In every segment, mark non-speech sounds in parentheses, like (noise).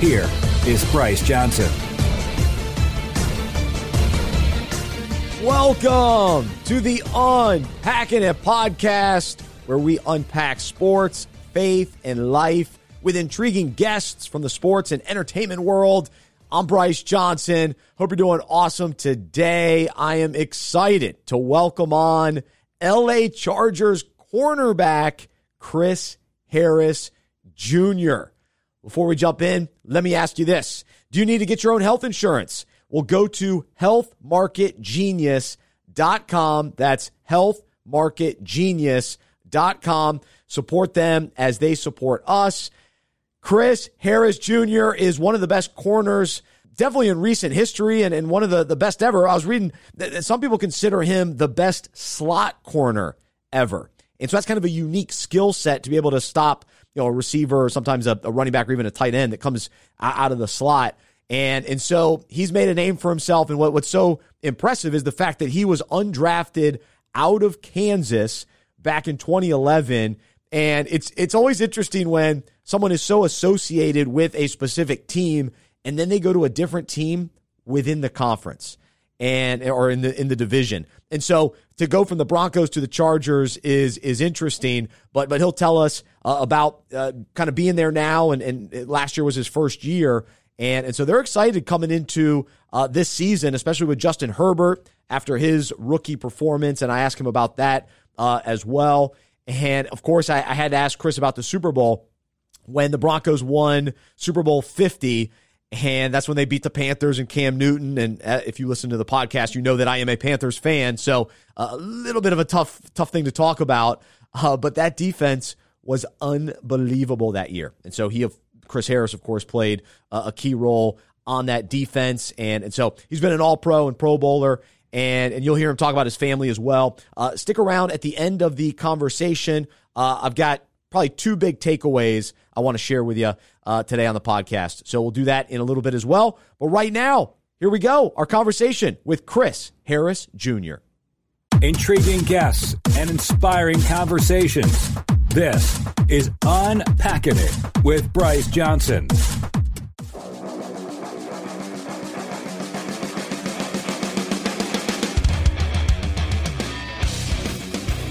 Here is Bryce Johnson. Welcome to the Unpacking It podcast, where we unpack sports, faith, and life with intriguing guests from the sports and entertainment world. I'm Bryce Johnson. Hope you're doing awesome today. I am excited to welcome on LA Chargers cornerback Chris Harris Jr. Before we jump in, let me ask you this. Do you need to get your own health insurance? Well, go to healthmarketgenius.com. That's healthmarketgenius.com. Support them as they support us. Chris Harris Jr. is one of the best corners, definitely in recent history and, and one of the, the best ever. I was reading that some people consider him the best slot corner ever. And so that's kind of a unique skill set to be able to stop you know, a receiver or sometimes a, a running back or even a tight end that comes out of the slot. And, and so he's made a name for himself. And what, what's so impressive is the fact that he was undrafted out of Kansas back in 2011. And it's, it's always interesting when someone is so associated with a specific team and then they go to a different team within the conference and or in the in the division. And so to go from the Broncos to the Chargers is is interesting. But but he'll tell us uh, about uh, kind of being there now, and, and last year was his first year, and and so they're excited coming into uh, this season, especially with Justin Herbert after his rookie performance. And I asked him about that uh, as well. And of course, I, I had to ask Chris about the Super Bowl when the Broncos won Super Bowl fifty and that's when they beat the Panthers and Cam Newton. And uh, if you listen to the podcast, you know that I am a Panthers fan. So uh, a little bit of a tough, tough thing to talk about. Uh, but that defense was unbelievable that year. And so he, Chris Harris, of course, played a key role on that defense. And, and so he's been an all pro and pro bowler. And, and you'll hear him talk about his family as well. Uh, stick around at the end of the conversation. Uh, I've got probably two big takeaways I want to share with you uh, today on the podcast. So we'll do that in a little bit as well. But right now, here we go. Our conversation with Chris Harris Jr. Intriguing guests and inspiring conversations. This is Unpacking It with Bryce Johnson.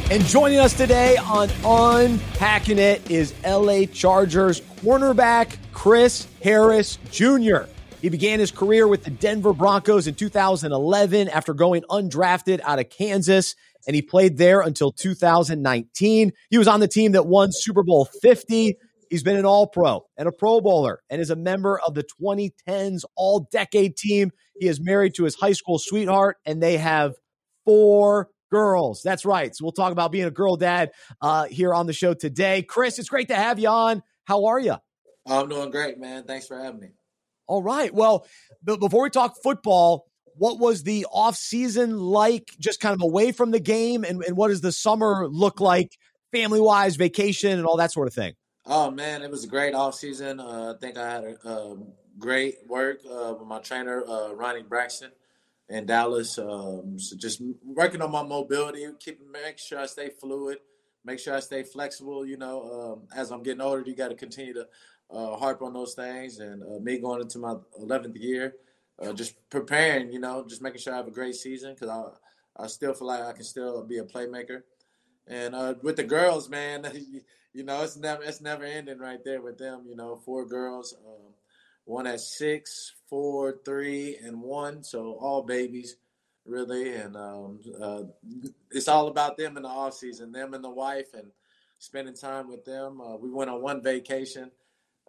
And joining us today on Unpacking It is LA Chargers cornerback Chris Harris Jr. He began his career with the Denver Broncos in 2011 after going undrafted out of Kansas, and he played there until 2019. He was on the team that won Super Bowl 50. He's been an All Pro and a Pro Bowler and is a member of the 2010s All Decade team. He is married to his high school sweetheart, and they have four girls. That's right. So we'll talk about being a girl dad uh, here on the show today. Chris, it's great to have you on. How are you? I'm doing great, man. Thanks for having me. All right. Well, b- before we talk football, what was the off season like? Just kind of away from the game, and, and what does the summer look like, family wise, vacation, and all that sort of thing? Oh man, it was a great off season. Uh, I think I had a, a great work uh, with my trainer, uh, Ronnie Braxton in Dallas. Um, so just working on my mobility, keeping make sure I stay fluid, make sure I stay flexible. You know, um, as I'm getting older, you got to continue to uh, harp on those things. And uh, me going into my 11th year, uh, just preparing. You know, just making sure I have a great season because I I still feel like I can still be a playmaker. And uh, with the girls, man, (laughs) you know, it's never it's never ending right there with them. You know, four girls. Um, one at six, four, three, and one. So all babies, really. And um, uh, it's all about them in the off season, them and the wife, and spending time with them. Uh, we went on one vacation.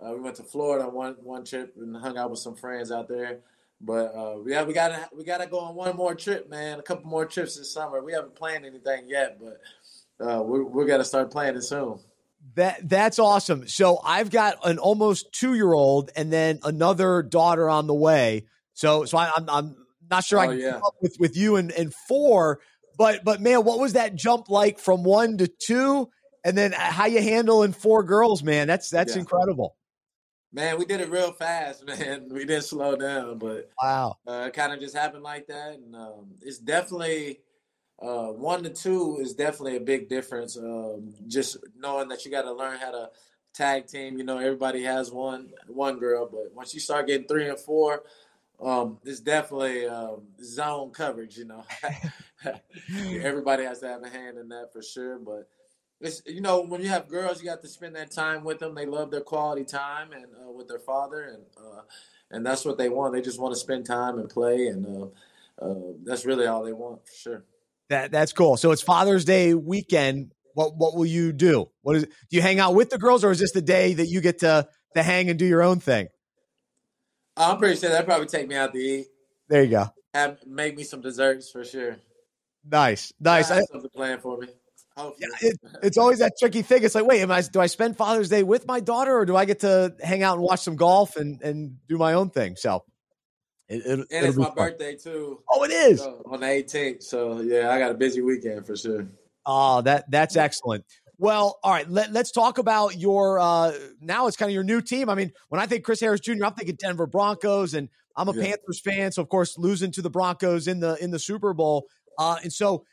Uh, we went to Florida on one one trip and hung out with some friends out there. But uh, yeah, we gotta we gotta go on one more trip, man. A couple more trips this summer. We haven't planned anything yet, but uh, we're we're gonna start planning soon. That that's awesome. So I've got an almost two year old and then another daughter on the way. So so I, am I'm, I'm not sure Oh, I can yeah. up with with you and and four, but but man, what was that jump like from one to two, and then how you handling four girls, man? That's that's Yeah. incredible. Man, we did it real fast, (laughs) man. We didn't slow down, but Wow. uh, it kind of just happened like that. And um, it's definitely uh, one to two is definitely a big difference. Um, just knowing that you got to learn how to tag team. You know, everybody has one one girl, but once you start getting three and four, um, it's definitely um, zone coverage. You know, (laughs) (laughs) everybody has to have a hand in that for sure. But it's you know when you have girls, you got to spend that time with them. They love their quality time and uh, with their father, and uh, and that's what they want. They just want to spend time and play, and uh, uh, that's really all they want for sure. That that's cool. So it's Father's Day weekend. What what will you do? What is do you hang out with the girls, or is this the day that you get to to hang and do your own thing? I'm pretty sure that probably take me out to eat, There you go. have make me some desserts for sure. Nice, nice. I something planned for me. Hopefully. it, it's always that tricky thing. It's like, wait, am I? Do I spend Father's Day with my daughter, or do I get to hang out and watch some golf and and do my own thing? So, it, it, and it's my fun. birthday too. Oh, it is. So, on the 18th. So yeah, I got a busy weekend for sure. Oh, that that's excellent. Well, all right. Let, let's talk about your uh now. It's kind of your new team. I mean, when I think Chris Harris Jr., I'm thinking Denver Broncos, and I'm a Yeah. Panthers fan, so of course losing to the Broncos in the in the Super Bowl. Uh, and so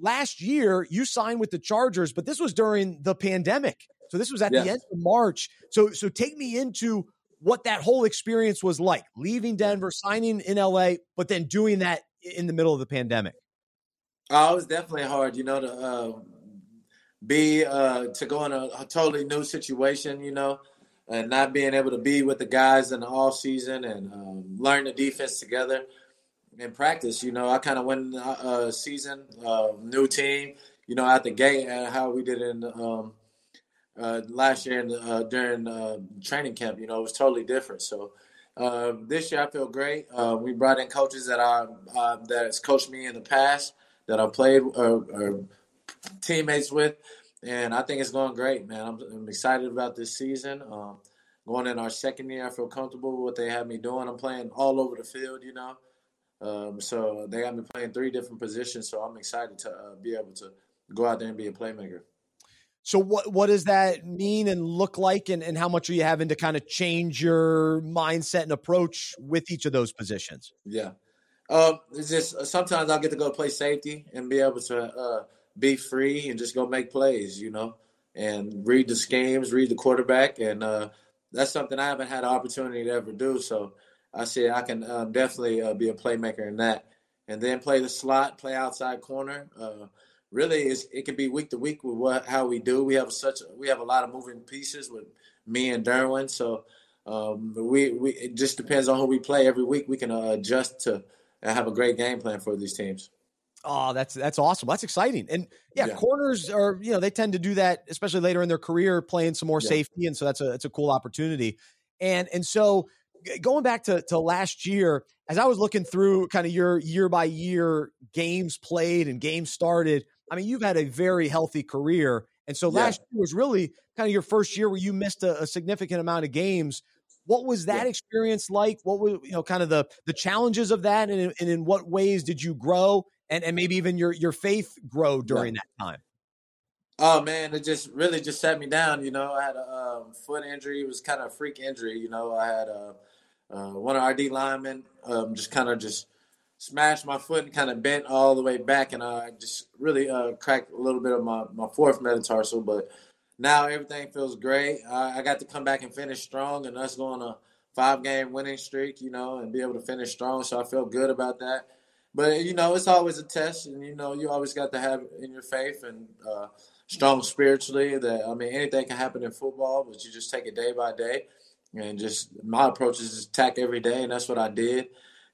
last year you signed with the Chargers, but this was during the pandemic. So this was at the end of March. So so take me into what that whole experience was like, leaving Denver, signing in LA, but then doing that in the middle of the pandemic. Oh, it was definitely hard, you know, to uh, be uh, to go in a, a totally new situation, you know, and not being able to be with the guys in the off season and um, learn the defense together in practice. You know, I kind of went the uh, season, uh, new team, you know, out the gate, and how we did in um, uh, last year in, uh, during uh, training camp. You know, it was totally different. So. Uh, this year I feel great. Uh, we brought in coaches that are uh, that has coached me in the past, that I played or, or teammates with, and I think it's going great, man. I'm, I'm excited about this season. Um, going in our second year, I feel comfortable with what they have me doing. I'm playing all over the field, you know. Um, so they got me playing three different positions. So I'm excited to be able to go out there and be a playmaker. So what what does that mean and look like, and, and how much are you having to kind of change your mindset and approach with each of those positions? Yeah. Um, it's just sometimes I'll get to go play safety and be able to uh, be free and just go make plays, you know, and read the schemes, read the quarterback, and uh, that's something I haven't had an opportunity to ever do. So I said I can um, definitely uh, be a playmaker in that, and then play the slot, play outside corner. Uh, really, it can be week to week with what how we do. We have such we have a lot of moving pieces with me and Derwin, so. Um, we, we it just depends on who we play every week. We can uh, adjust to and have a great game plan for these teams. Oh, that's that's awesome. That's exciting. And yeah, Yeah. corners are you know they tend to do that, especially later in their career, playing some more Yeah. safety, and so that's a it's a cool opportunity. And and so going back to to last year, as I was looking through kind of your year by year games played and games started, I mean you've had a very healthy career, and so Yeah. last year was really kind of your first year where you missed a, a significant amount of games. What was that Yeah. experience like? What were you know kind of the the challenges of that, and, in- and in what ways did you grow, and and maybe even your your faith grow during that time? Oh man, it just really just set me down. You know, I had a um, foot injury. It was kind of a freak injury. You know, I had a uh, one of our D linemen um, just kind of just smashed my foot and kind of bent all the way back, and I just really uh, cracked a little bit of my, my fourth metatarsal. But now everything feels great. I, I got to come back and finish strong, and us go on a five game winning streak. You know, and be able to finish strong. So I feel good about that. But you know, it's always a test, and you know, you always got to have in your faith and. Uh, strong spiritually that I mean anything can happen in football, but you just take it day by day and just my approach is just attack every day and that's what I did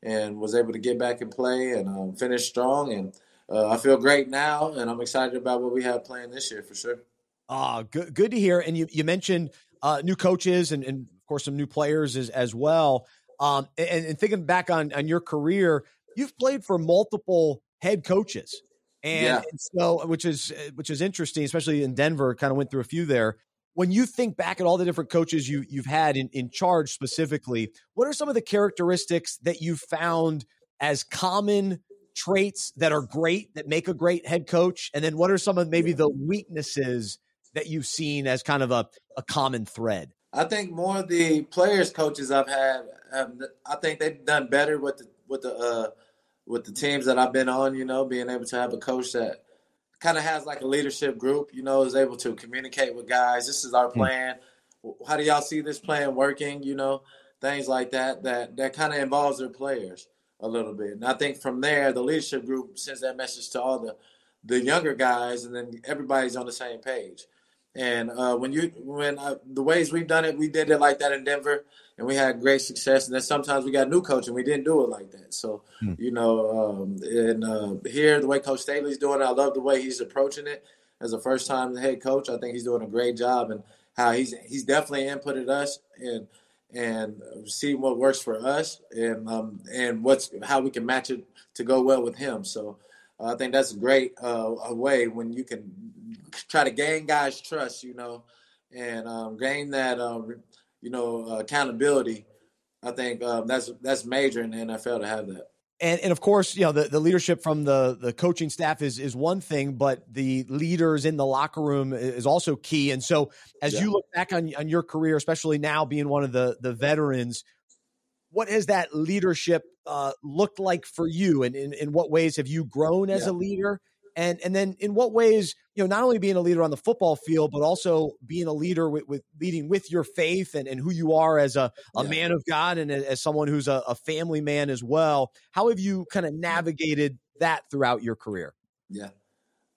and was able to get back and play and um, finish strong and uh, I feel great now and I'm excited about what we have playing this year for sure. Ah, good good to hear. And you you mentioned uh, new coaches and, and of course some new players as as well. Um, and, and thinking back on on your career, you've played for multiple head coaches. And, Yeah. and so, which is which is interesting, especially in Denver. Kind of went through a few there. When you think back at all the different coaches you you've had in, in charge specifically, what are some of the characteristics that you found as common traits that are great that make a great head coach? And then what are some of maybe the weaknesses that you've seen as kind of a, a common thread? I think more of the players coaches I've had, um, I think they've done better with the with the uh, with the teams that I've been on. You know, being able to have a coach that kind of has like a leadership group. You know, is able to communicate with guys. This is our hmm. plan. How do y'all see this plan working? You know, things like that. That that kind of involves their players a little bit. And I think from there, the leadership group sends that message to all the the younger guys, and then everybody's on the same page. And uh, when you when uh, the ways we've done it, we did it like that in Denver, and we had great success. And then sometimes we got new coach, and we didn't do it like that. So hmm. you know, um, and uh, here the way Coach Staley's doing it, I love the way he's approaching it as a first time head coach. I think he's doing a great job, and how he's he's definitely inputted us and and seeing what works for us, and um, and what's how we can match it to go well with him. So. I think that's a great uh, a way when you can try to gain guys' trust, you know, and um, gain that, um, you know, uh, accountability. I think um, that's that's major in the NFL to have that. And, and of course, you know the, the leadership from the the coaching staff is is one thing, but the leaders in the locker room is also key. And so, as yeah. you look back on on your career, especially now being one of the the veterans, what has that leadership uh, looked like for you, and in, in what ways have you grown as yeah. a leader? And and then in what ways you know not only being a leader on the football field but also being a leader with, with leading with your faith and, and who you are as a, a yeah. man of god and as someone who's a, a family man as well how have you kind of navigated that throughout your career yeah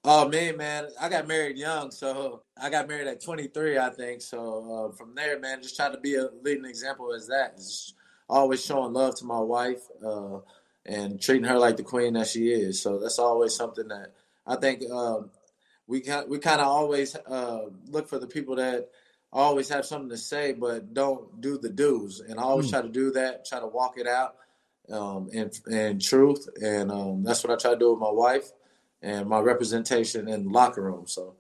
oh man man i got married young so i got married at 23 i think so uh, from there man just try to be a leading example as that just always showing love to my wife uh, and treating her like the queen that she is so that's always something that I think um, we we kind of always uh, look for the people that always have something to say but don't do the do's, and I always mm. try to do that, try to walk it out um, in in truth, and um, that's what I try to do with my wife and my representation in the locker room. So.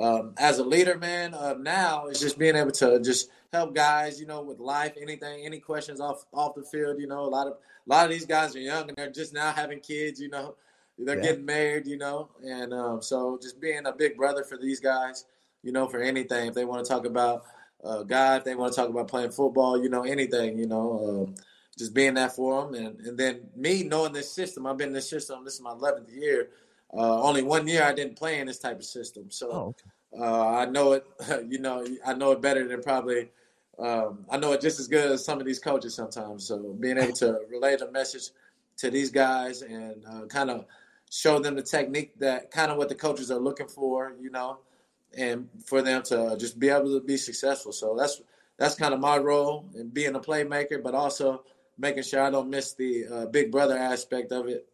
Um, as a leader, man, uh, now it's just being able to just help guys, you know, with life, anything, any questions off off the field. You know, a lot of a lot of these guys are young and they're just now having kids. You know, they're yeah. getting married, you know, and um, so just being a big brother for these guys, you know, for anything. If they want to talk about uh, God, if they want to talk about playing football, you know, anything, you know, um, just being that for them. And, and then me knowing this system, I've been in this system, this is my 11th year. Uh, only one year I didn't play in this type of system. So oh, okay. uh, I know it, (laughs) you know, I know it better than probably, um, I know it just as good as some of these coaches sometimes. So being able to relay the message to these guys and uh, kind of show them the technique that kind of what the coaches are looking for, you know, and for them to just be able to be successful. So that's that's kind of my role in being a playmaker, but also making sure I don't miss the uh, big brother aspect of it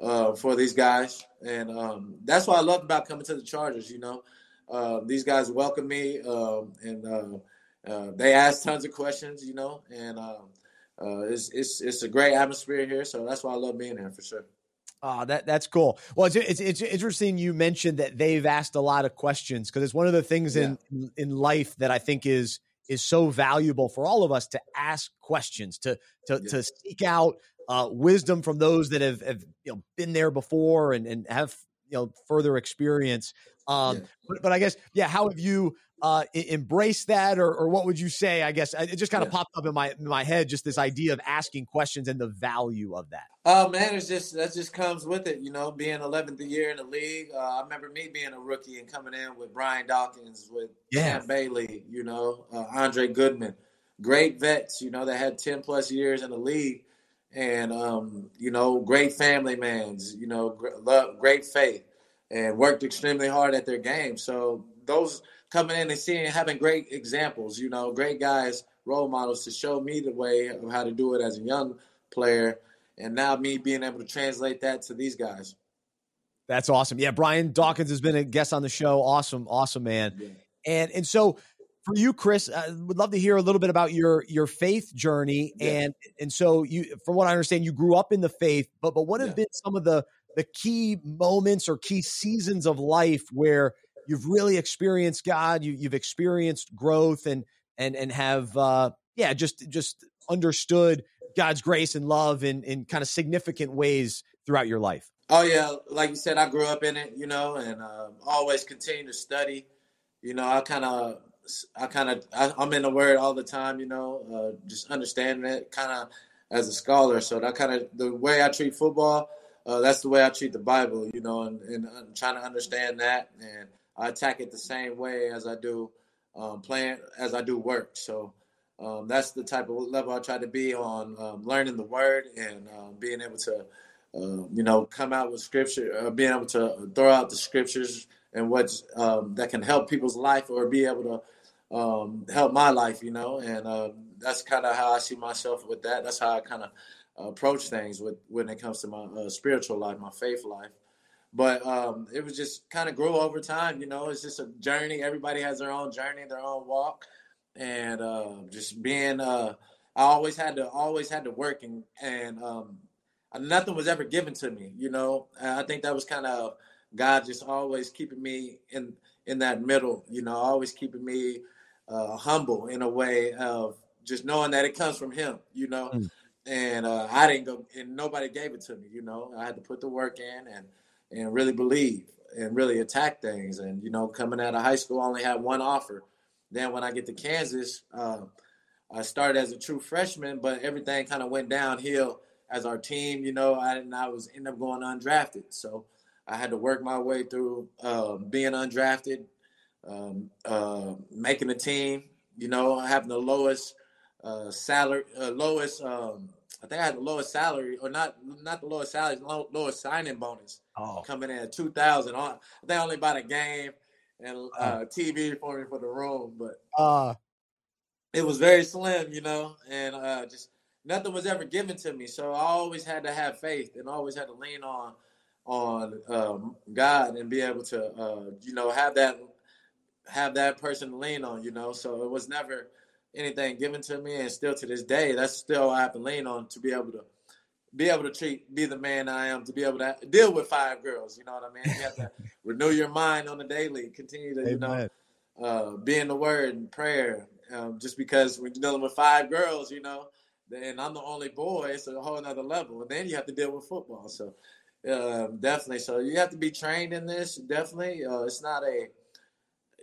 uh, for these guys. And um, that's what I love about coming to the Chargers. You know, uh, these guys welcome me um, and uh, uh, they ask tons of questions. You know, and um, uh, it's it's it's a great atmosphere here. So that's why I love being here for sure. Oh, that that's cool. Well, it's, it's, it's interesting you mentioned that they've asked a lot of questions because it's one of the things yeah. in in life that I think is is so valuable for all of us to ask questions to to yeah. to seek out uh, wisdom from those that have, have you know been there before and and have you know further experience. Um, yeah. but, but I guess yeah, how have you uh, embrace that, or, or what would you say? I guess it just kind of yeah. popped up in my in my head, just this idea of asking questions and the value of that. Oh man, it's just that just comes with it, you know. Being 11th year in the league, uh, I remember me being a rookie and coming in with Brian Dawkins, with yeah. Champ Bailey, you know, uh, Andre Goodman, great vets, you know, that had 10 plus years in the league, and um, you know, great family mans, you know, great faith, and worked extremely hard at their game. So those coming in and seeing having great examples, you know, great guys, role models to show me the way of how to do it as a young player, and now me being able to translate that to these guys. That's awesome. Yeah, Brian Dawkins has been a guest on the show. Awesome, awesome man. Yeah. And and so for you, Chris, I would love to hear a little bit about your your faith journey. Yeah. And and so you, from what I understand, you grew up in the faith, but but what have yeah. been some of the the key moments or key seasons of life where you've really experienced God. You you've experienced growth and and and have uh, yeah just just understood God's grace and love in in kind of significant ways throughout your life. Oh yeah, like you said, I grew up in it, you know, and uh, always continue to study. You know, I kind of, I kind of, I'm in the Word all the time. You know, uh, just understanding it, kind of as a scholar. So that kind of the way I treat football, uh, that's the way I treat the Bible. You know, and, and I'm trying to understand that, and I attack it the same way as I do um, playing, as I do work. So. Um, that's the type of level I try to be on, um, learning the word and um, being able to uh, you know, come out with scripture, uh, being able to throw out the scriptures and what um, that can help people's life or be able to um, help my life, you know, and uh, that's kind of how I see myself with that. That's how I kind of approach things with when it comes to my uh, spiritual life, my faith life. But um, it was just kind of grew over time, you know. It's just a journey. Everybody has their own journey, their own walk, and uh, just being. I always had to always had to work and and um, nothing was ever given to me. You know, I think that was kind of God just always keeping me in in that middle. You know, always keeping me uh, humble in a way of just knowing that it comes from Him. You know, mm. and uh, I didn't go, and nobody gave it to me. You know, I had to put the work in and and really believe and really attack things. And you know, coming out of high school, I only had one offer. Then when I get to Kansas. Uh, I started as a true freshman, but everything kind of went downhill as our team, you know, I, and I was end up going undrafted. So I had to work my way through uh, being undrafted, um, uh, making a team, you know, having the lowest uh, salary, uh, lowest, um, I think I had the lowest salary, or not, not the lowest salary, low, lowest signing bonus oh. coming in at 2000. I think only bought a game and uh, uh. TV for me for the room, but uh, it was very slim, you know, and just nothing was ever given to me. So I always had to have faith and always had to lean on on um, God and be able to uh, you know have that have that person to lean on. You know, so it was never anything given to me, and still to this day, that's still I have to lean on to be able to be able to treat be the man I am to be able to deal with five girls. You know what I mean? You have to (laughs) renew your mind on the daily, continue to Amen. you know uh, be in the Word and prayer. Um, just because we're dealing with five girls, you know, and I'm the only boy, it's a whole nother level. And then you have to deal with football. So uh, definitely, so you have to be trained in this. Definitely, uh, it's not a,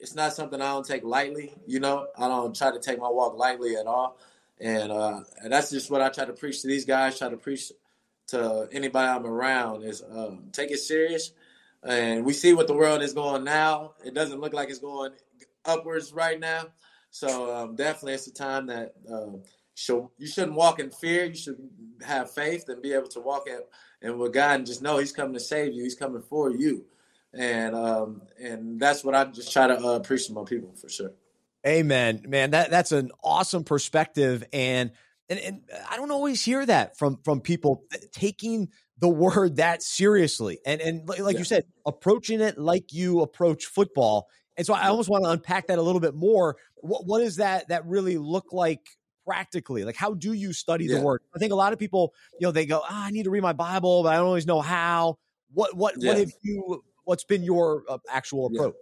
it's not something I don't take lightly. You know, I don't try to take my walk lightly at all. And, uh, and that's just what I try to preach to these guys. Try to preach to anybody I'm around is um, take it serious. And we see what the world is going now. It doesn't look like it's going upwards right now. So um, definitely, it's a time that um, you shouldn't walk in fear. You should have faith and be able to walk and with God and just know He's coming to save you. He's coming for you, and um, and that's what I just try to uh, preach to my people for sure. Amen, man. That that's an awesome perspective, and and and I don't always hear that from from people taking the word that seriously, and and like yeah. you said, approaching it like you approach football. And so I almost want to unpack that a little bit more. What what does that that really look like practically? Like, how do you study yeah. the word? I think a lot of people, you know, they go, oh, I need to read my Bible, but I don't always know how. What, what, yes. what have you, what's been your uh, actual approach?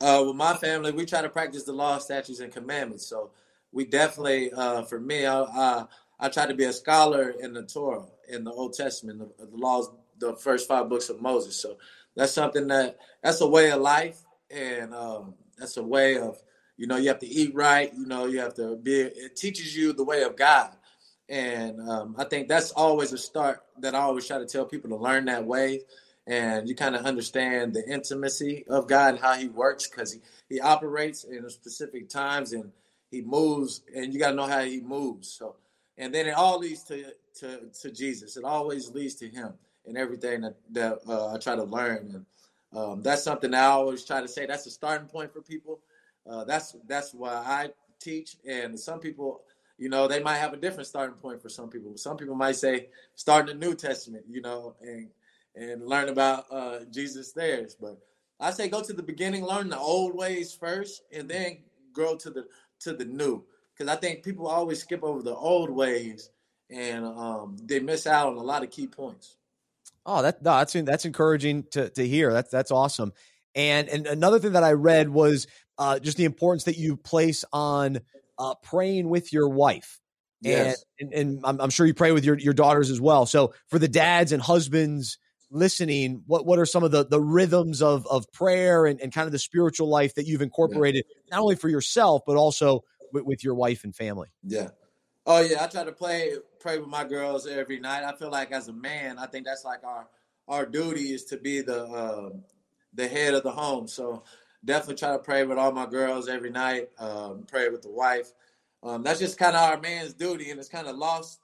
Yeah. Uh, with my family, we try to practice the law, statutes, and commandments. So we definitely, uh, for me, I, I, I try to be a scholar in the Torah, in the Old Testament, the, the laws, the first five books of Moses. So that's something that that's a way of life, and um, that's a way of you know, you have to eat right. You know, you have to be. It teaches you the way of God, and um, I think that's always a start that I always try to tell people to learn that way, and you kind of understand the intimacy of God and how He works because He He operates in specific times and He moves, and you got to know how He moves. So, and then it all leads to to to Jesus. It always leads to Him and everything that that uh, I try to learn, and um, that's something I always try to say. That's a starting point for people uh, that's that's why I teach, and some people, you know, they might have a different starting point for some people. Some people might say starting the New Testament, you know, and and learn about uh, Jesus there. But I say go to the beginning, learn the old ways first, and then grow to the to the new. Because I think people always skip over the old ways, and um, they miss out on a lot of key points. Oh, that no, that's that's encouraging to to hear. That's that's awesome. And and another thing that I read was uh, just the importance that you place on uh, praying with your wife. Yes. And, and, and I'm, I'm sure you pray with your, your daughters as well. So for the dads and husbands listening, what, what are some of the, the rhythms of, of prayer and, and kind of the spiritual life that you've incorporated, yeah. not only for yourself, but also with, with your wife and family? Yeah. Oh yeah, I try to play pray with my girls every night. I feel like as a man, I think that's like our our duty is to be the uh, the head of the home. So definitely try to pray with all my girls every night. Um, pray with the wife. Um, that's just kind of our man's duty, and it's kind of lost.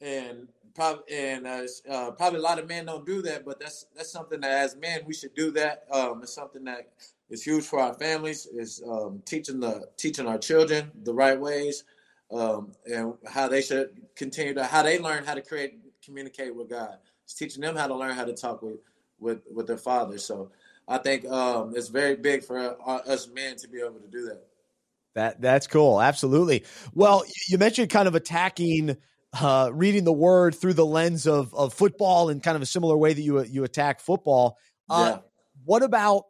And probably and uh, uh, probably a lot of men don't do that, but that's that's something that as men we should do that. Um, it's something that is huge for our families. Is um, teaching the teaching our children the right ways um, and how they should continue to how they learn how to create communicate with God. It's teaching them how to learn how to talk with with with their father. So I think um, it's very big for uh, us men to be able to do that. That that's cool. Absolutely. Well, you mentioned kind of attacking uh, reading the word through the lens of of football in kind of a similar way that you you attack football. Uh, yeah. What about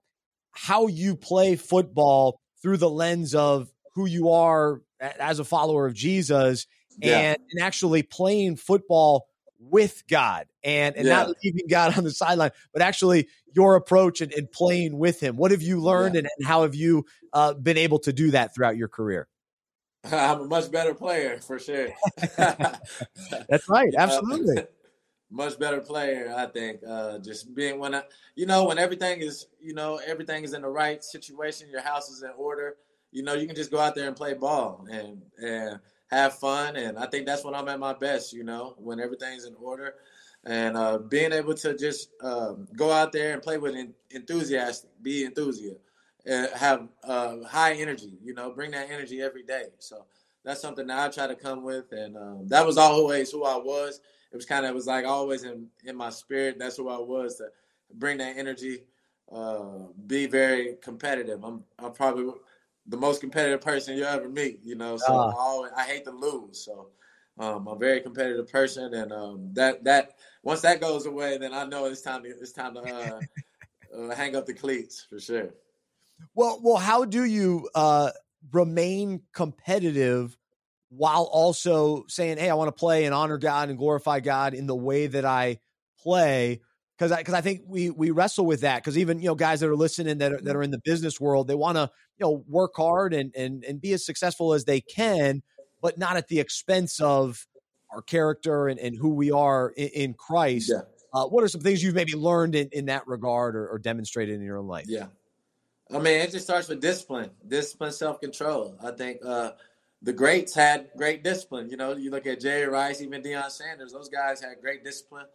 how you play football through the lens of who you are as a follower of Jesus yeah. and, and actually playing football with God and, and yeah. not leaving God (laughs) on the sideline, but actually your approach and, and playing with Him. What have you learned, yeah. and, and, how have you uh, been able to do that throughout your career? (laughs) I'm a much better player for sure. (laughs) That's right, (laughs) absolutely. Uh, much better player, I think. Uh, just being when I, you know, when everything is, you know, everything is in the right situation, your house is in order. You know, you can just go out there and play ball and and have fun. And I think that's when I'm at my best, you know, when everything's in order. And uh, being able to just um, go out there and play with en- enthusiastic, be enthusiastic, have uh, high energy, you know, bring that energy every day. So that's something that I try to come with. And um, that was always who I was. It was kind of, it was like always in, in my spirit. That's who I was to bring that energy, uh, be very competitive. I'm, I'm probably the most competitive person you ever meet. You know, so uh. I, always, I hate to lose. So um, I'm a very competitive person, and um, that that once that goes away, then I know it's time to it's time to uh, uh, hang up the cleats for sure. Well, well, how do you uh, remain competitive while also saying, "Hey, I want to play and honor God and glorify God in the way that I play"? because I because I think we we wrestle with that because even you know guys that are listening that are, that are in the business world they want to you know work hard and and and be as successful as they can, but not at the expense of our character and, and who we are in, in Christ. Yeah. Uh, what are some things you've maybe learned in, in that regard or, or demonstrated in your own life? Yeah, I mean it just starts with discipline, discipline, self control. I think uh, the greats had great discipline. You know, you look at Jerry Rice, even Deion Sanders; those guys had great discipline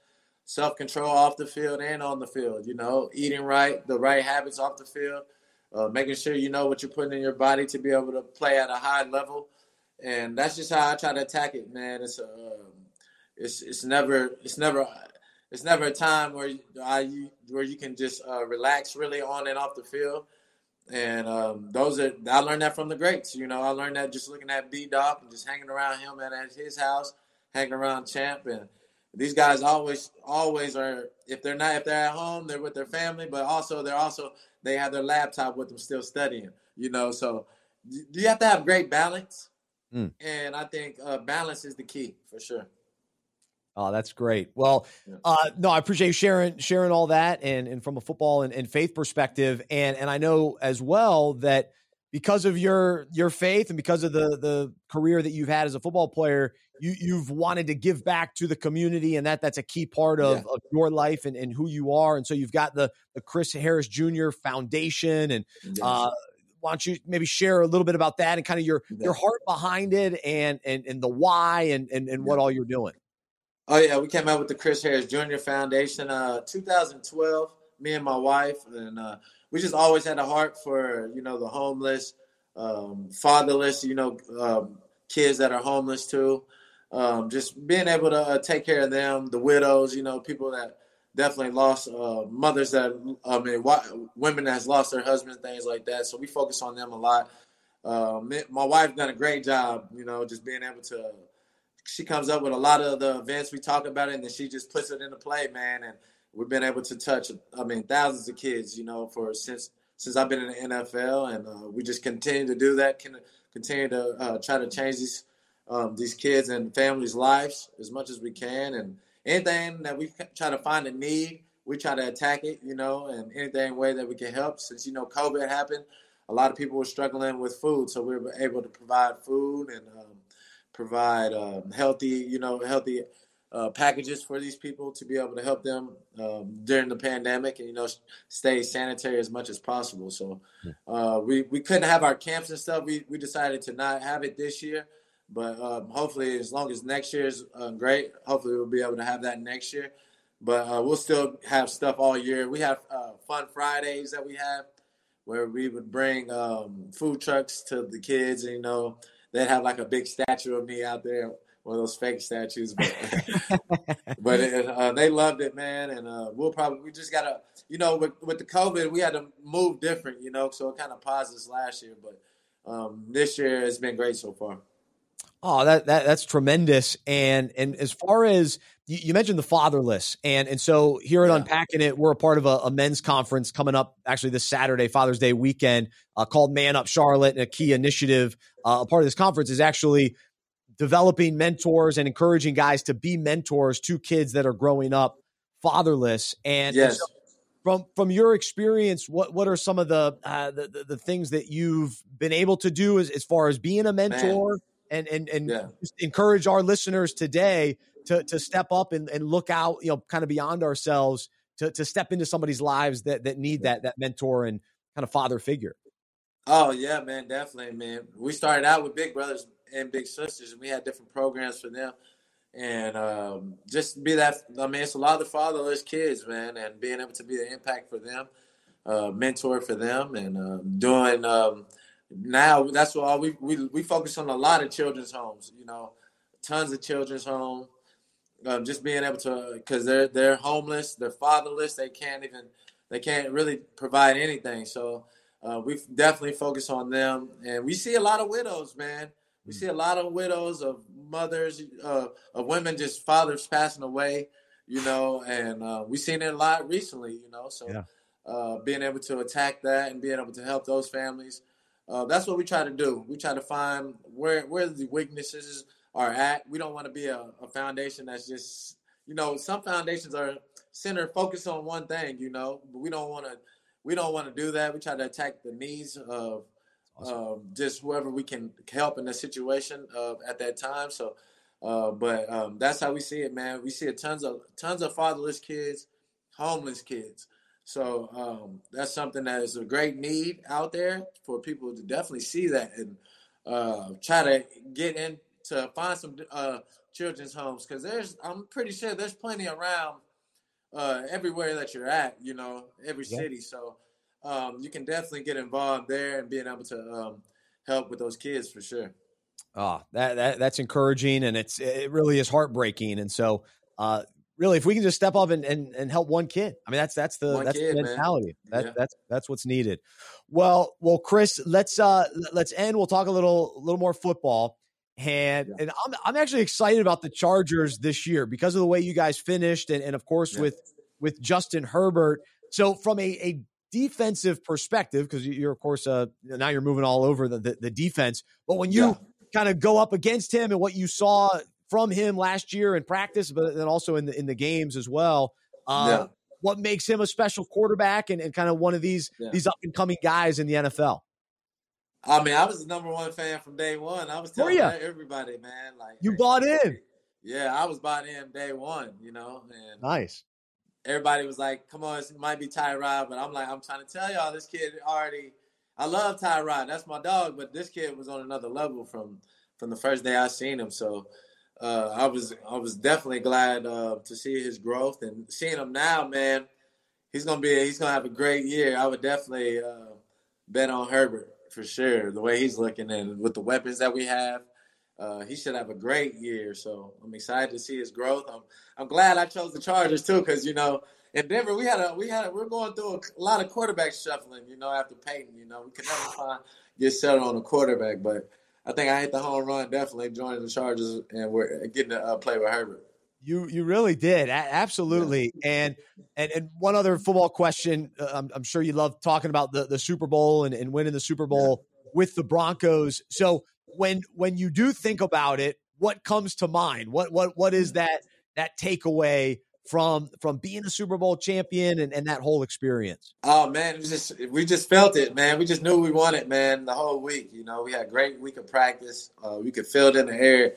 self control off the field and on the field. You know, eating right, the right habits off the field, uh, making sure you know what you're putting in your body to be able to play at a high level. And that's just how I try to attack it, man. It's a, um, it's it's never it's never it's never a time where I where you can just uh, relax really on and off the field. And um, those are I learned that from the greats. You know, I learned that just looking at B Dawk and just hanging around him at, at his house, hanging around Champ and these guys always always are if they're not if they're at home they're with their family but also they're also they have their laptop with them still studying you know so you have to have great balance mm. and i think uh, balance is the key for sure Oh, that's great. Well, uh, no, I appreciate you sharing sharing all that and, and from a football and, and faith perspective. And and I know as well that because of your your faith and because of the the career that you've had as a football player, you you've wanted to give back to the community, and that that's a key part of, yeah. of your life and, and who you are. And so you've got the the Chris Harris Jr. Foundation, and yes. uh, why don't you maybe share a little bit about that and kind of your yeah. your heart behind it and and and the why and and, and what all you're doing. Oh yeah, we came out with the Chris Harris Jr. Foundation, uh, 2012. Me and my wife, and uh, we just always had a heart for you know the homeless, um, fatherless, you know, um, kids that are homeless too um, just being able to uh, take care of them, the widows, you know, people that definitely lost uh, mothers that I mean, women that has lost their husbands, things like that. So we focus on them a lot. Um, my wife done a great job, you know, just being able to. She comes up with a lot of the events we talk about, and then she just puts it into play, man. And we've been able to touch, I mean, thousands of kids, you know, for since since I've been in the NFL, and uh, we just continue to do that. Can continue to uh, try to change these um, these kids and families' lives as much as we can, and anything that we try to find a need, we try to attack it, you know, and anything way that we can help. Since you know COVID happened, a lot of people were struggling with food, so we were able to provide food and um, provide um, healthy, you know, healthy uh, packages for these people to be able to help them um, during the pandemic and you know stay sanitary as much as possible. So uh, we we couldn't have our camps and stuff. We we decided to not have it this year, but um, hopefully as long as next year is uh, great, hopefully we'll be able to have that next year. But uh, we'll still have stuff all year. We have uh, fun Fridays that we have where we would bring um, food trucks to the kids and you know they'd have like a big statue of me out there one of those fake statues, but (laughs) but it, uh, they loved it, man. And uh, we'll probably we just gotta, you know, with with the COVID, we had to move different, you know. So it kind of paused this last year, but um, this year has been great so far. Oh, that, that that's tremendous. And and as far as you, you mentioned the fatherless, and and so here at yeah. Unpacking It, we're a part of a, a, men's conference coming up actually this Saturday, Father's Day weekend, uh, called Man Up Charlotte, and a key initiative. Uh, a part of this conference is actually developing mentors and encouraging guys to be mentors to kids that are growing up fatherless. And, yes. so from from your experience, what what are some of the, uh, the, the, the things that you've been able to do as, as far as being a mentor Man. And and and yeah. encourage our listeners today to to step up and, and look out, you know, kind of beyond ourselves to to step into somebody's lives that that need that that mentor and kind of father figure. Oh yeah, man, definitely, man. We started out with Big Brothers and big sisters, and we had different programs for them. And um, just be that, I mean, it's a lot of the fatherless kids, man, and being able to be the impact for them, uh, mentor for them, and uh, doing um, now that's all we, we we focus on a lot of children's homes, you know, tons of children's homes. Um, just being able to, because they're they're homeless, they're fatherless, they can't even they can't really provide anything. So uh, we definitely focus on them, and we see a lot of widows, man. We see a lot of widows of mothers, uh, of women, just fathers passing away, you know, and uh, we've seen it a lot recently, you know. So yeah. uh, being able to attack that and being able to help those families, uh, that's what we try to do. We try to find where where the weaknesses are at. We don't want to be a, a foundation that's just, you know, some foundations are centered focused on one thing, you know, but we don't want to we don't want to do that. We try to attack the needs of awesome. um, just whoever we can help in the situation uh, at that time. So, uh, but um, that's how we see it, man. We see tons of tons of fatherless kids, homeless kids. So um, that's something that is a great need out there for people to definitely see that and uh, try to get in to find some uh, children's homes because there's I'm pretty sure there's plenty around uh, everywhere that you're at, you know, every yeah. city. So um, you can definitely get involved there and being able to um, help with those kids for sure. Oh, that, that that's encouraging, and it's it really is heartbreaking. And so, uh, really, if we can just step up and, and, and help one kid, I mean, that's that's the one that's kid, the mentality. That, yeah. That's that's what's needed. Well, well, Chris, let's uh let's end. We'll talk a little a little more football. And yeah. and I'm I'm actually excited about the Chargers this year because of the way you guys finished, and, and of course yeah. with with Justin Herbert. So from a, a defensive perspective, because you're of course uh, now you're moving all over the, the, the defense, but when you yeah. kind of go up against him and what you saw from him last year in practice, but then also in the in the games as well, uh, yeah. what makes him a special quarterback and, and kind of one of these yeah. these up and coming guys in the NFL? I mean, I was the number one fan from day one. I was telling everybody, man, like you bought in. Yeah, I was bought in day one. You know, and nice everybody was like, "Come on, it might be Tyrod," but I'm like, I'm trying to tell y'all, this kid already. I love Tyrod. That's my dog, but this kid was on another level from from the first day I seen him. So uh, I was I was definitely glad uh, to see his growth and seeing him now, man. He's gonna be he's gonna have a great year. I would definitely uh, bet on Herbert for sure. The way he's looking and with the weapons that we have, uh, he should have a great year. So I'm excited to see his growth. I'm I'm glad I chose the Chargers too, because you know in Denver we had a we had a, we're going through a, lot of quarterback shuffling. You know after Peyton, you know we could never find get settled on a quarterback, but I think I hit the home run definitely joining the Chargers and we're getting to uh, play with Herbert. You you really did, absolutely. Yeah. (laughs) And and and one other football question. Uh, I'm, I'm, sure you love talking about the the Super Bowl and, and winning the Super Bowl yeah. with the Broncos. So when when you do think about it, what comes to mind? What what what is that that takeaway from from being a Super Bowl champion and, and that whole experience? Oh man, we just we just felt it, man. We just knew we won it, man. The whole week, you know, we had a great week of practice. Uh, we could feel it in the air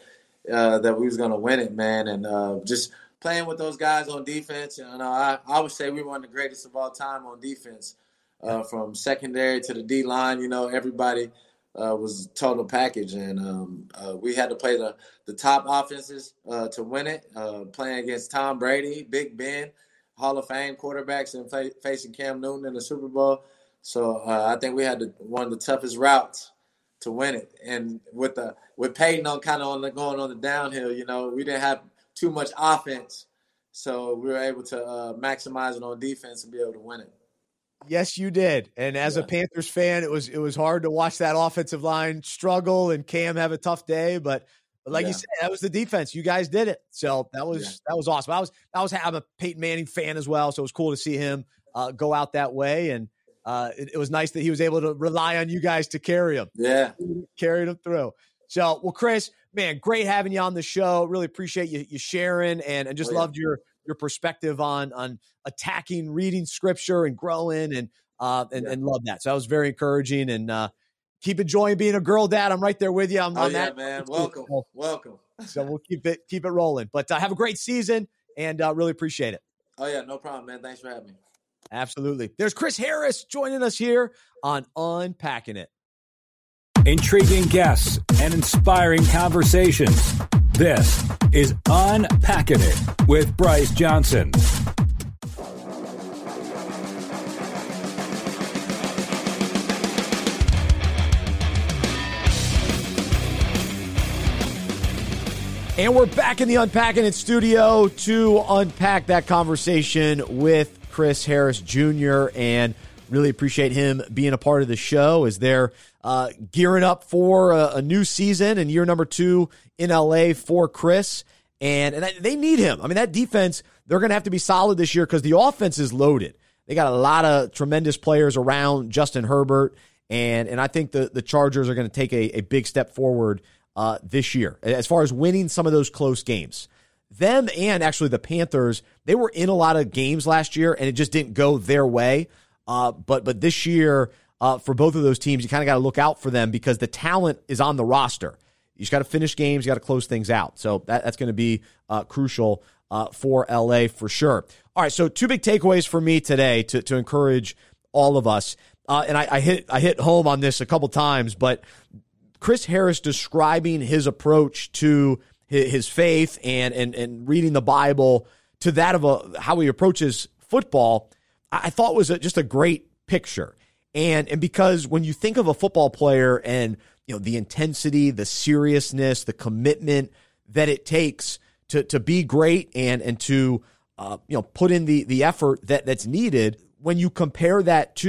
uh, that we was gonna win it, man, and uh, just playing with those guys on defense. You know, I, I would say we were one of the greatest of all time on defense, uh, from secondary to the D line. You know, everybody uh, was total package, and um, uh, we had to play the the top offenses uh, to win it. Uh, playing against Tom Brady, Big Ben, Hall of Fame quarterbacks, and play, facing Cam Newton in the Super Bowl. So uh, I think we had the, one of the toughest routes to win it. And with the with Peyton on kind of on the going on the downhill, you know, we didn't have too much offense, so we were able to uh, maximize it on defense and be able to win it. Yes, you did. And as yeah. a Panthers fan, it was it was hard to watch that offensive line struggle and Cam have a tough day, but but like yeah. you said, that was the defense. You guys did it. So that was yeah. that was awesome. I was I was I'm a Peyton Manning fan as well, so it was cool to see him uh, go out that way and uh, it, it, was nice that he was able to rely on you guys to carry him. Yeah. Carried him through. So, well, Chris, man, great having you on the show. Really appreciate you, you sharing and, and just oh, yeah. loved your your perspective on on attacking, reading scripture and growing and uh and, yeah. and love that. So that was very encouraging and uh keep enjoying being a girl dad. I'm right there with you. I'm oh, on yeah, that. man. Welcome. Welcome. so we'll keep it keep it rolling. But uh, have a great season and uh, really appreciate it. Oh yeah, no problem, man. Thanks for having me. Absolutely. There's Chris Harris joining us here on Unpacking It. Intriguing guests and inspiring conversations. This is Unpacking It with Bryce Johnson. And we're back in the Unpacking It studio to unpack that conversation with Chris Harris Jr. and really appreciate him being a part of the show as they're uh, gearing up for a, a, new season and year number two in LA for Chris. And, and they need him. I mean, that defense, they're going to have to be solid this year because the offense is loaded. They got a lot of tremendous players around Justin Herbert. And, and I think the, the Chargers are going to take a, a big step forward uh, this year as far as winning some of those close games them and actually the Panthers, they were in a lot of games last year and it just didn't go their way. Uh, but but this year, uh, for both of those teams, you kind of got to look out for them because the talent is on the roster. You just got to finish games, you got to close things out. So that, that's going to be uh, crucial uh, for LA for sure. All right, so two big takeaways for me today to, to encourage all of us. Uh, and I, I hit I hit home on this a couple times, but Chris Harris describing his approach to his faith and and and reading the Bible to that of a how he approaches football, I thought was a, just a great picture. And and because when you think of a football player and you know the intensity, the seriousness, the commitment that it takes to to be great and and to uh, you know put in the the effort that that's needed, when you compare that to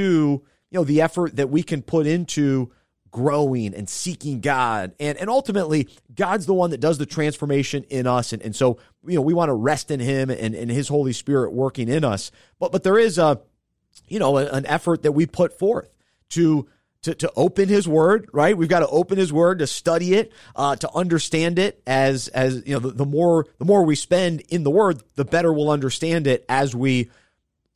you know the effort that we can put into growing and seeking God. And, and ultimately, God's the one that does the transformation in us. And, and so, you know, we want to rest in Him and, and His Holy Spirit working in us. But, but there is a, you know, an effort that we put forth to, to, to open his word, right? We've got to open his word to study it, uh, to understand it as, as, you know, the, the more, the more we spend in the word, the better we'll understand it as we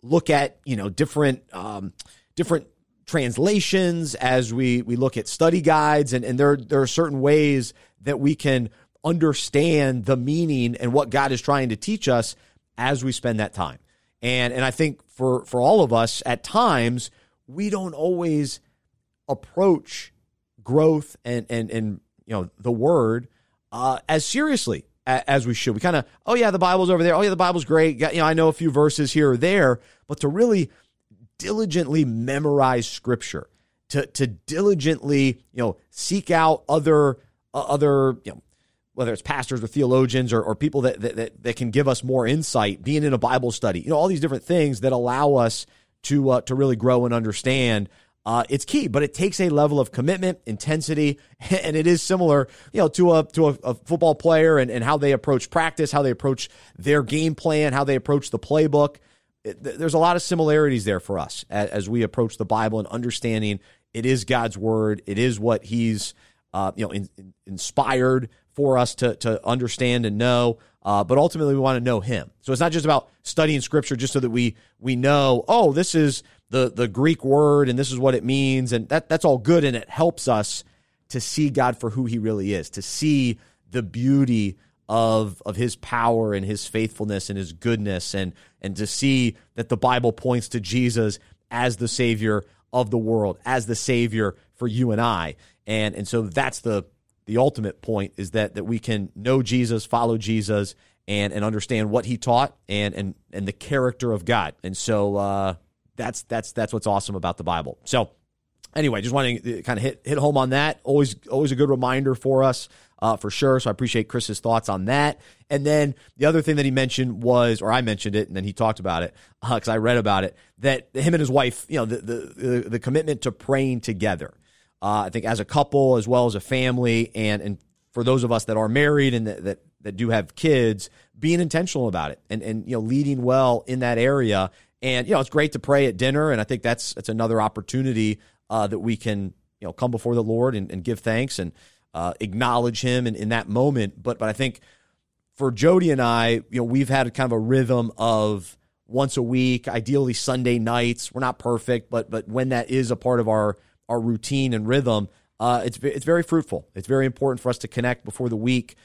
look at, you know, different, um, different translations, as we, we look at study guides, and, and there, there are certain ways that we can understand the meaning and what God is trying to teach us as we spend that time. And, and I think for, for all of us, at times, we don't always approach growth and, and, and you know, the word uh, as seriously as we should. We kind of, oh yeah, the Bible's over there. Oh yeah, the Bible's great. You know, I know a few verses here or there, but to really diligently memorize scripture, to to diligently, you know, seek out other uh, other, you know, whether it's pastors or theologians or, or people that, that, that can give us more insight, being in a Bible study, you know, all these different things that allow us to uh, to really grow and understand uh, it's key, but it takes a level of commitment, intensity, (laughs) and it is similar, you know, to a to a, a, football player and, and how they approach practice, how they approach their game plan, how they approach the playbook. It, there's a lot of similarities there for us as, as, we approach the Bible and understanding it is God's word, it is what He's uh, you know in, in, inspired for us to to understand and know. Uh, but ultimately, we want to know Him. So it's not just about studying Scripture just so that we we know. Oh, this is the the Greek word and this is what it means, and that that's all good, and it helps us to see God for who He really is, to see the beauty of of His power and His faithfulness and His goodness, and and to see that the Bible points to Jesus as the Savior of the world, as the Savior for you and I, and and so that's the the ultimate point is that that we can know Jesus, follow Jesus, and and understand what He taught and and and the character of God, and so. Uh, that's that's that's what's awesome about the Bible. So anyway, just wanting to kind of hit hit home on that. Always always a good reminder for us. Uh, for sure. So I appreciate Chris's thoughts on that. And then the other thing that he mentioned was, or I mentioned it, and then he talked about it because uh, I read about it, that him and his wife, you know, the the the, commitment to praying together. Uh, I think as a couple as well as a family, and and for those of us that are married and that, that that do have kids, being intentional about it and and you know leading well in that area and you know, it's great to pray at dinner, and I think that's that's another opportunity uh, that we can you know come before the Lord and, and give thanks and uh, acknowledge Him in, in that moment. But but I think for Jody and I, you know, we've had kind of a rhythm of once a week, ideally Sunday nights. We're not perfect, but but when that is a part of our our routine and rhythm, uh, it's it's very fruitful. It's very important for us to connect before the week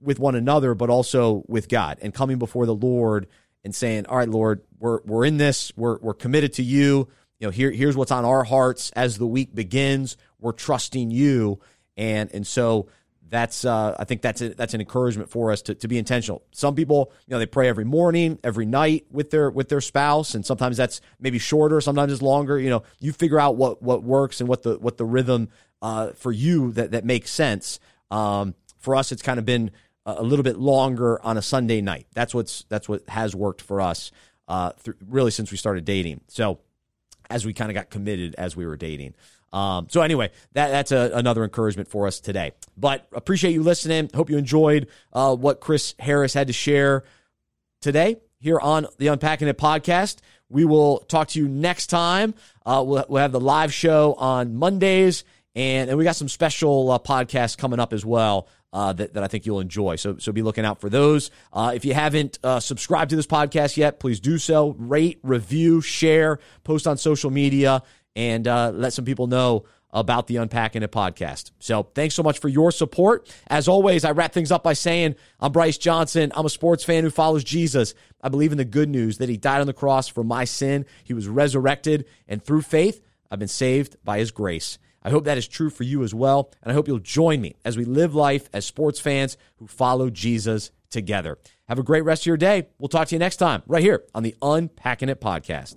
with one another, but also with God and coming before the Lord and saying, "All right, Lord, we're we're in this. We're we're committed to you. You know, here here's what's on our hearts as the week begins. We're trusting you." And and so that's uh, I think that's a, that's an encouragement for us to, to be intentional. Some people, you know, they pray every morning, every night with their with their spouse, and sometimes that's maybe shorter, sometimes it's longer. You know, you figure out what what works and what the what the rhythm uh, for you that that makes sense. Um, for us, it's kind of been a little bit longer on a Sunday night. That's what's that's what has worked for us uh, really since we started dating. So as we kind of got committed as we were dating. Um, so anyway, that that's a, another encouragement for us today. But appreciate you listening. Hope you enjoyed uh, what Chris Harris had to share today here on the Unpacking It podcast. We will talk to you next time. Uh, we'll, we'll have the live show on Mondays, and, and we got some special uh, podcasts coming up as well uh, that, that I think you'll enjoy. So, so be looking out for those. Uh, if you haven't uh, subscribed to this podcast yet, please do so. Rate, review, share, post on social media, and uh, let some people know about the Unpacking It podcast. So thanks so much for your support. As always, I wrap things up by saying I'm Bryce Johnson. I'm a sports fan who follows Jesus. I believe in the good news that he died on the cross for my sin. He was resurrected, and through faith, I've been saved by his grace. I hope that is true for you as well. And I hope you'll join me as we live life as sports fans who follow Jesus together. Have a great rest of your day. We'll talk to you next time, right here on the Unpacking It podcast.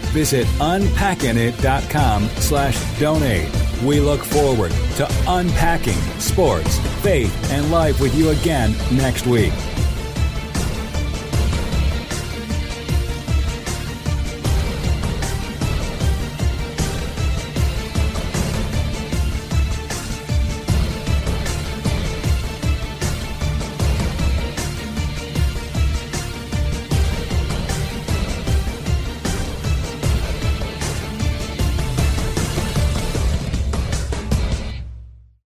visit unpackinit.com slash donate. We look forward to unpacking sports, faith, and life with you again next week.